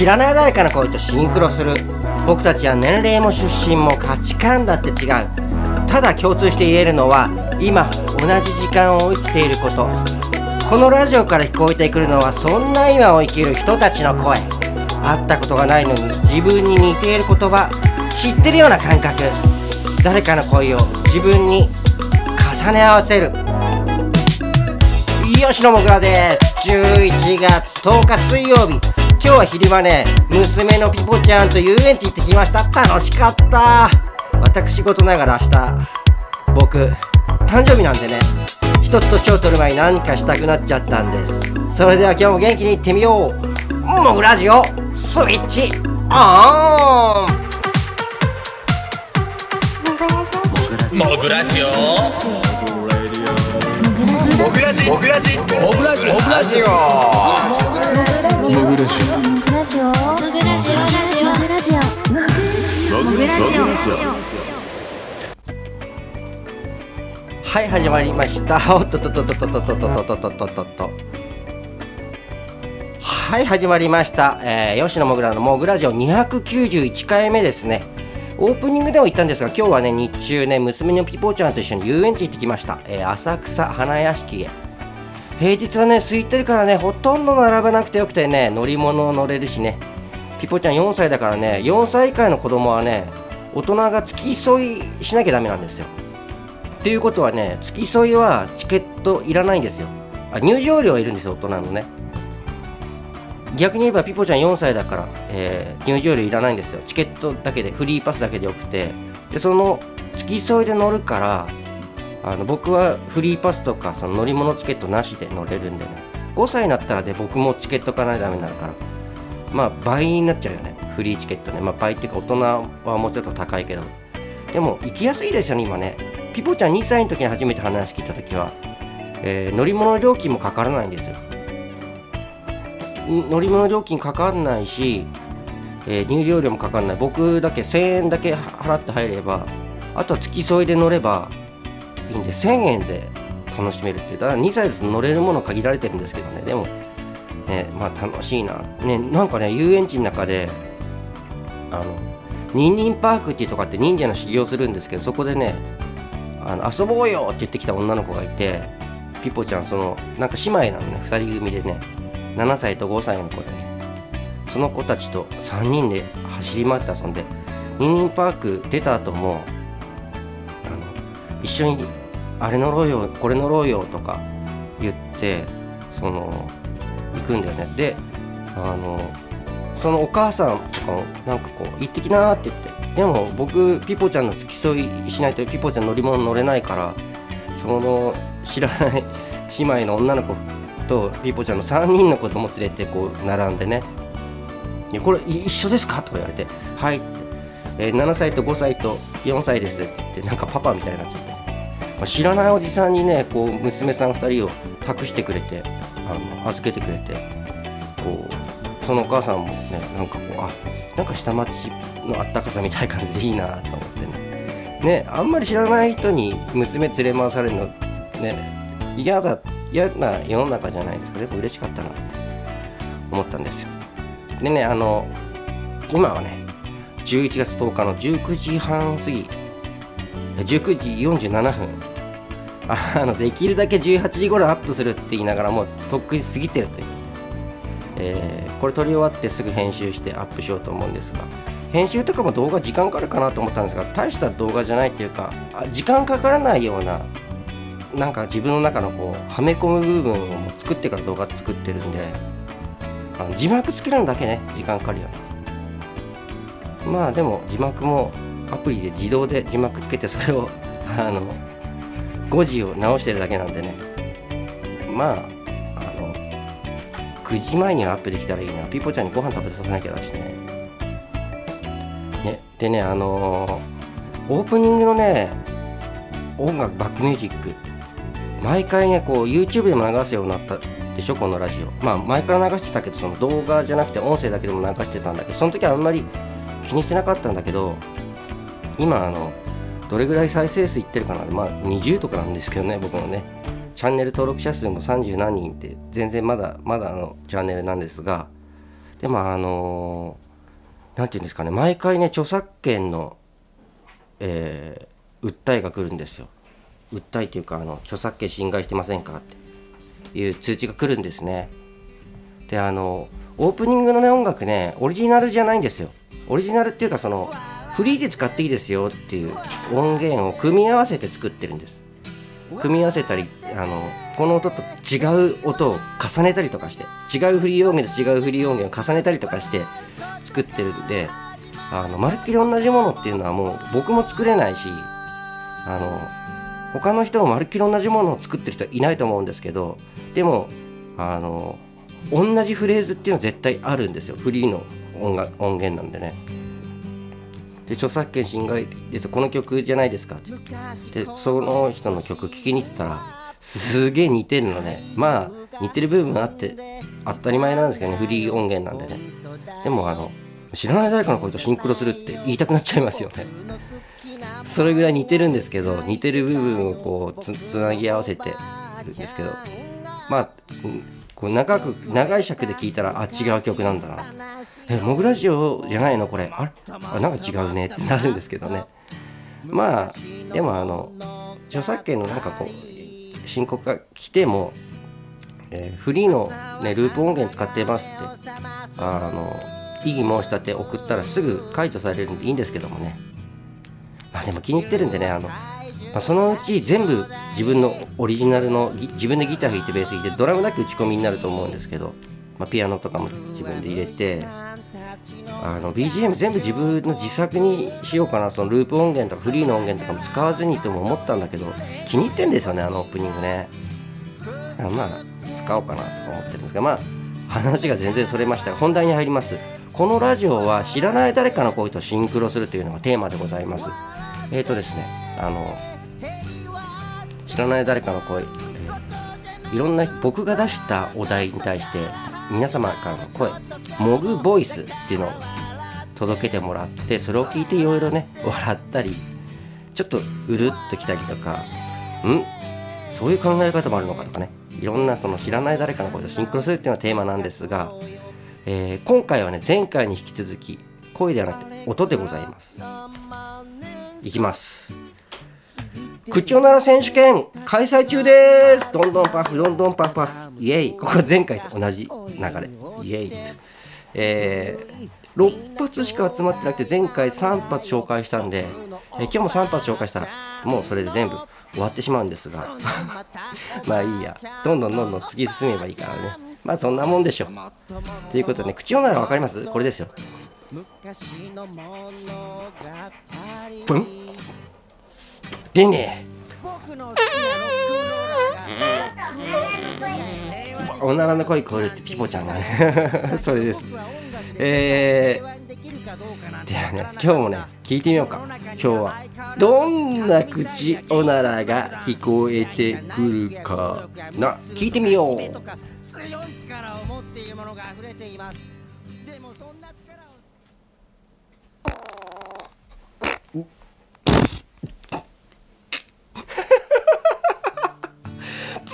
知らない誰かの声とシンクロする。僕たちは年齢も出身も価値観だって違う。ただ共通して言えるのは今同じ時間を生きていること。このラジオから聞こえてくるのはそんな今を生きる人たちの声。会ったことがないのに自分に似ている言葉。知ってるような感覚。誰かの声を自分に重ね合わせる。吉野もぐらです。11月10日水曜日。今日は昼間ね娘のピポちゃんと遊園地行ってきました。楽しかった。私事ながら明日僕誕生日なんでね一つ年を取る前に何かしたくなっちゃったんです。それでは今日も元気にいってみよう。モグラジオスイッチオン。モグラジオモグラジモグラジモグラジモグラジオはい始まりましたおっとっとっとっとっとっとっとっとっとっとっとっとっとはい始まりました、えー、吉野もぐらのもぐラジオ291回目ですねオープニングでも言ったんですが今日はね日中ね娘のピポちゃんと一緒に遊園地行ってきました、えー浅草花屋敷へ。平日はね空いてるからねほとんど並ばなくてよくてね乗り物を乗れるしね。ピポちゃん4歳だからね4歳以下の子供はね大人が付き添いしなきゃダメなんですよ。っていうことはね付き添いはチケットいらないんですよ。あ入場料いるんですよ大人のね。逆に言えばピポちゃん4歳だから、えー入場料いらないんですよ。チケットだけでフリーパスだけでよくて。でその付き添いで乗るからあの僕はフリーパスとかその乗り物チケットなしで乗れるんでね。5歳になったらで僕もチケット買わないとダメになるから。まあ倍になっちゃうよね。フリーチケットね。まあ倍っていうか大人はもうちょっと高いけど。でも行きやすいですよね今ね。ピポちゃん2歳の時に初めて話聞いた時は、えー乗り物料金もかからないんですよ。乗り物料金かかんないし、えー入場料もかかんない。僕だけ1000円だけ払って入ればあとは付き添いで乗ればいいんで1000円で楽しめるっていう。だから2歳だと乗れるもの限られてるんですけどね。でもねまあ楽しいな。ねなんかね遊園地の中であのニンニンパークっていうとこあって忍者の修行するんですけどそこでねあの遊ぼうよって言ってきた女の子がいてピポちゃんそのなんか姉妹なのね2人組でね。7歳と5歳の子でその子たちと3人で走り回って遊んでニンニンパーク出た後もあの一緒にあれ乗ろうよこれ乗ろうよとか言ってその行くんだよね。であのそのお母さんとかもなんかこう行ってきなって言ってでも僕ピポちゃんの付き添いしないとピポちゃん乗り物乗れないからその知らない姉妹の女の子とピポちゃんの3人の子供連れてこう並んでね「いやこれ一緒ですか?」とか言われて「はい」って、えー7歳と5歳と4歳です」って言ってなんかパパみたいになっちゃって、まあ知らないおじさんにねこう娘さん2人を託してくれてあの預けてくれてこうそのお母さんもねなんかこうあなんか下町のあったかさみたいな感じでいいなと思ってね。ねあんまり知らない人に娘連れ回されるのね嫌だ嫌な世の中じゃないですか。でも嬉しかったなって思ったんですよ。でねあの今はね11月10日の19時半過ぎ19時47分。あのできるだけ18時頃アップするって言いながらもうとっくに過ぎてるという、えーこれ撮り終わってすぐ編集してアップしようと思うんですが編集とかも動画時間かかるかなと思ったんですが大した動画じゃないっていうか時間かからないようななんか自分の中のこうはめ込む部分を作ってから動画作ってるんであの字幕つけるのだけね時間かかるよまあでも字幕もアプリで自動で字幕つけてそれを あの誤字を直してるだけなんでね。まああの9時前にはアップできたらいいな。ピーポちゃんにご飯食べさせなきゃだしね。ねでねあのーオープニングのね音楽バックミュージック。毎回ねこう YouTube でも流すようになったでしょこのラジオ。まあ前から流してたけどその動画じゃなくて音声だけでも流してたんだけどその時はあんまり気にしてなかったんだけど今あのどれぐらい再生数いってるかな。まあ20とかなんですけどね僕のね。チャンネル登録者数も30何人って全然まだまだあのチャンネルなんですが。でもあのなんていうんですかね毎回ね著作権の、えー訴えが来るんですよ。訴えっていうかあの著作権侵害してませんかって。いう通知が来るんですね。であのオープニングのね音楽ねオリジナルじゃないんですよ。オリジナルっていうかそのフリーで使っていいですよっていう音源を組み合わせて作ってるんです。組み合わせたりあのこの音と違う音を重ねたりとかして違うフリー音源と違うフリー音源を重ねたりとかして作ってるんであのまるっきり同じものっていうのはもう僕も作れないしあの他の人もまるっきり同じものを作ってる人はいないと思うんですけどでもあの同じフレーズっていうのは絶対あるんですよ。フリーの音楽音源なんでね。で著作権侵害ですこの曲じゃないですか。ってでその人の曲聴きに行ったらすげえ似てるのね。まあ似てる部分があって当たり前なんですけどね。フリー音源なんでね。でもあの知らない誰かの声とシンクロするって言いたくなっちゃいますよね。それぐらい似てるんですけど似てる部分をこうつつなぎ合わせてるんですけど。まあこう長く長い尺で聞いたらあ違う曲なんだな。えモグラジオじゃないのこれ。あれ？あなんか違うねってなるんですけどね。まあでもあの著作権のなんかこう申告が来ても、えーフリーの、ね、ループ音源使ってますって。あの異議申し立て送ったらすぐ解除されるんでいいんですけどもね。まあでも気に入ってるんでねあの、まあ、そのうち全部自分のオリジナルの自分でギター弾いてベース弾いてドラムだけ打ち込みになると思うんですけど、まあ、ピアノとかも自分で入れてあの BGM 全部自分の自作にしようかなそのループ音源とかフリーの音源とかも使わずにとも思ったんだけど気に入ってんですよねあのオープニングね。まあ使おうかなとか思ってるんですがまあ話が全然それましたが本題に入ります。このラジオは知らない誰かの声とシンクロするというのがテーマでございます。えーとですねあの知らない誰かの声、えーいろんな僕が出したお題に対して皆様からの声。モグボイスっていうのを届けてもらってそれを聞いていろいろね笑ったりちょっとうるっときたりとかん？そういう考え方もあるのかとかね。いろんなその知らない誰かの声とシンクロするっていうのがテーマなんですが、えー今回はね前回に引き続き声ではなくて音でございます。いきます。口を鳴ら選手権開催中です。どんどんパフどんどんパフパフ。イエイ。ここは前回と同じ流れ。イエイ。えー、6発しか集まってなくて前回3発紹介したんで、えー今日も3発紹介したらもうそれで全部終わってしまうんですが。まあいいや。どんどんどんどん突き進めばいいからね。まあそんなもんでしょ。ということでね口を鳴ら分かります？これですよ。プンでね。おならの声聞こえるってピポちゃんがね。それです。えー、ではね今日もね聞いてみようか。今日はどんな口おならが聞こえてくるかな。聞いてみよう。ものが溢れています。でもそんな力を。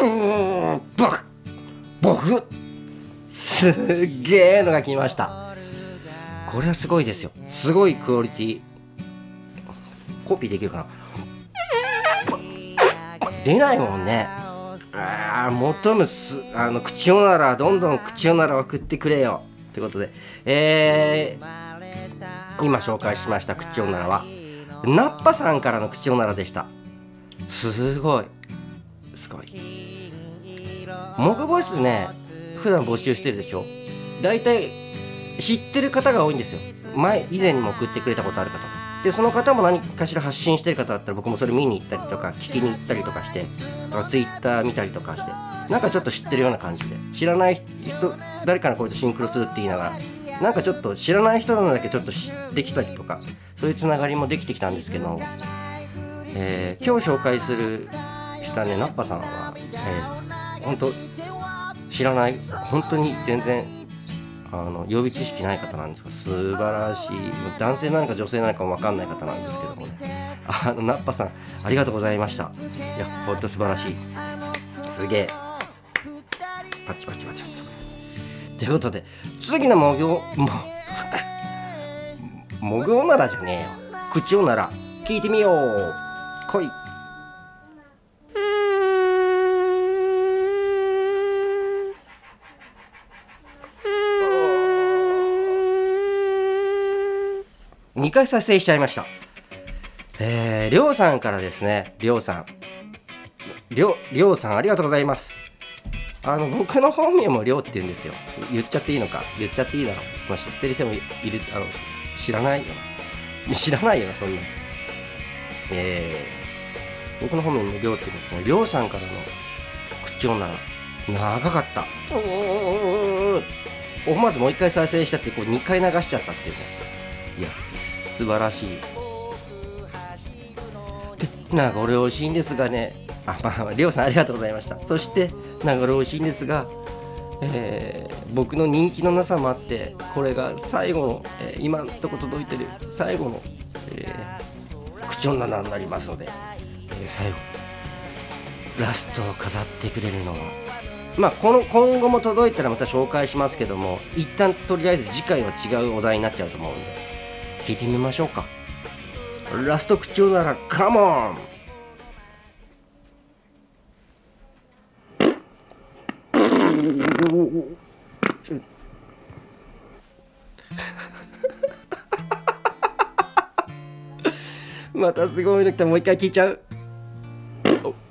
うーん。すっげえのが来ました。これはすごいですよ。すごいクオリティ。コピーできるかな？出ないもんねああ求むすあの口おならどんどん口おなら送ってくれよ。ってことで。えー、今紹介しました口おならは。ナッパさんからの口おならでした。すごい。すごい。モグボイスね普段募集してるでしょ？大体知ってる方が多いんですよ。前以前にも送ってくれたことある方でその方も何かしら発信してる方だったら僕もそれ見に行ったりとか聞きに行ったりとかしてとかツイッター見たりとかしてなんかちょっと知ってるような感じで。知らない人誰かの声とシンクロするって言いながらなんかちょっと知らない人なのだけちょっと知ってきたりとかそういうつながりもできてきたんですけど、えー今日紹介するしたねナッパさんは、えー、本当知らない本当に全然あの予備知識ない方なんですが素晴らしい。男性なのか女性なのかも分かんない方なんですけどもね。あのナッパさんありがとうございました。いや本当素晴らしい。すげえ。パチパチパチパチ。とということで次のもぐおももぐおならじゃねえよ。口おなら聞いてみよう。来い。2回再生しちゃいました。えー、りょうさんからですね。りょうさん。りょりょうさんありがとうございます。あの僕の本名もりょうって言うんですよ。言っちゃっていいのか？言っちゃっていいだろう、まあ、知ってる人もいるあの知らないよ。な知らないよなそんな。えー、僕の本名もりょうって言うんですけどりょうさんからの口調なら長かった。思わずもう一回再生しちゃってこう2回流しちゃったっていうねいや素晴らしい。でなんか俺美味しいんですがね。あまありょうさんありがとうございました。そしてなんか俺美味しいんですがえー、僕の人気のなさもあってこれが最後の、えー、今のとこ届いてる最後の、えー、口の7になりますので、え最後ラストを飾ってくれるのは。まあこの今後も届いたらまた紹介しますけども一旦とりあえず次回は違うお題になっちゃうと思うんで。聞いてみましょうか。ラスト口調ならカモンまたすごいの来たもう一回聞いちゃう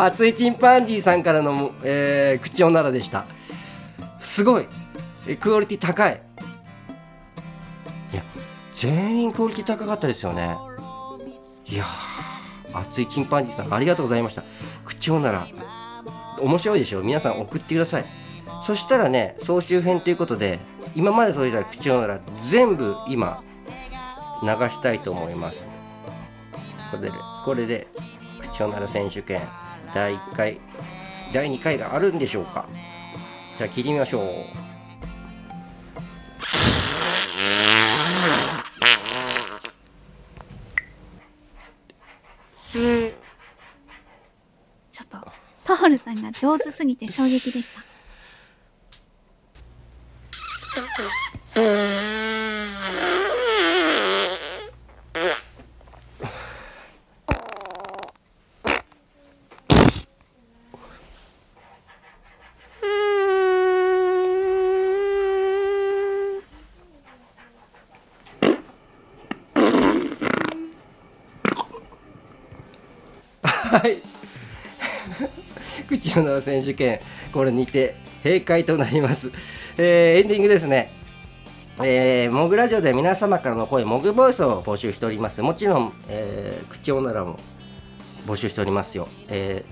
熱いチンパンジーさんからの、えー、口おならでした。すごい。クオリティ高い。いや全員クオリティ高かったですよね。いや熱いチンパンジーさんありがとうございました。口おなら面白いでしょ皆さん送ってください。そしたらね総集編ということで今まで届いた口おなら全部今流したいと思います。これでこれで口おなら選手権。第1回第2回があるんでしょうか？じゃあ切りましょう。ちょっとトホルさんが上手すぎて衝撃でした。はい口の選手権これにて閉会となります、えーエンディングですねえー、モグラジオで皆様からの声、モグボイスを募集しております。もちろん、えー、口おならも募集しておりますよ。え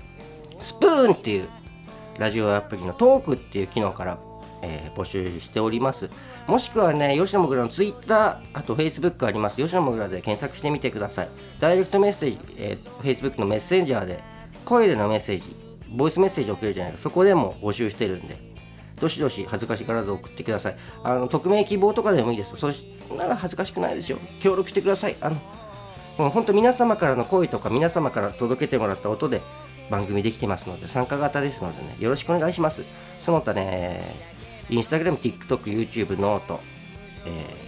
ー、スプーンっていうラジオアプリのトークっていう機能から、えー募集しております。もしくはね、吉野もぐらのツイッター、あとフェイスブックあります。吉野もぐらで検索してみてください。ダイレクトメッセージ、えー、フェイスブックのメッセンジャーで、声でのメッセージ、ボイスメッセージ送れるじゃないか。そこでも募集してるんで、どしどし恥ずかしがらず送ってください。あの匿名希望とかでもいいです。そしたら恥ずかしくないですよ。協力してください。あのもう本当皆様からの声とか皆様から届けてもらった音で番組できてますので参加型ですのでねよろしくお願いしますその他ねインスタグラム TikTok、 YouTube、note、えー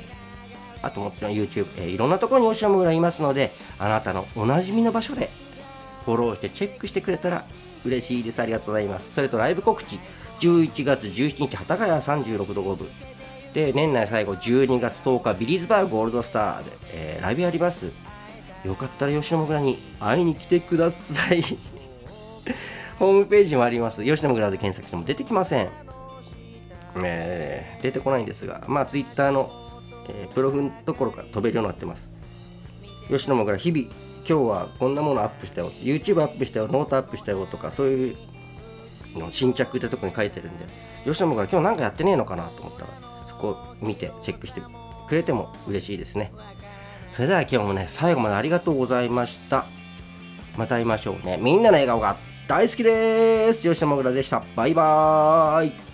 あともちろん YouTube、えーいろんなところにおしゃむがいますのであなたのおなじみの場所でフォローしてチェックしてくれたら嬉しいです。ありがとうございます。それとライブ告知11月17日幡ヶ谷36度5分。で年内最後12月10日ビリーズバーゴールドスターで、えーライブやります。よかったら吉野もぐらに会いに来てください。ホームページもあります。吉野もぐらで検索しても出てきません。えー出てこないんですがまあツイッターの、えープロフのところから飛べるようになってます。吉野もぐら日々今日はこんなものアップしたよ。YouTube アップしたよ。ノートアップしたよとかそういうの新着ってとこに書いてるんで。吉野もぐら今日なんかやってねえのかなと思ったらそこを見てチェックしてくれても嬉しいですね。それでは今日もね最後までありがとうございました。また会いましょうね。みんなの笑顔が大好きです。吉野もぐらでした。バイバーイ。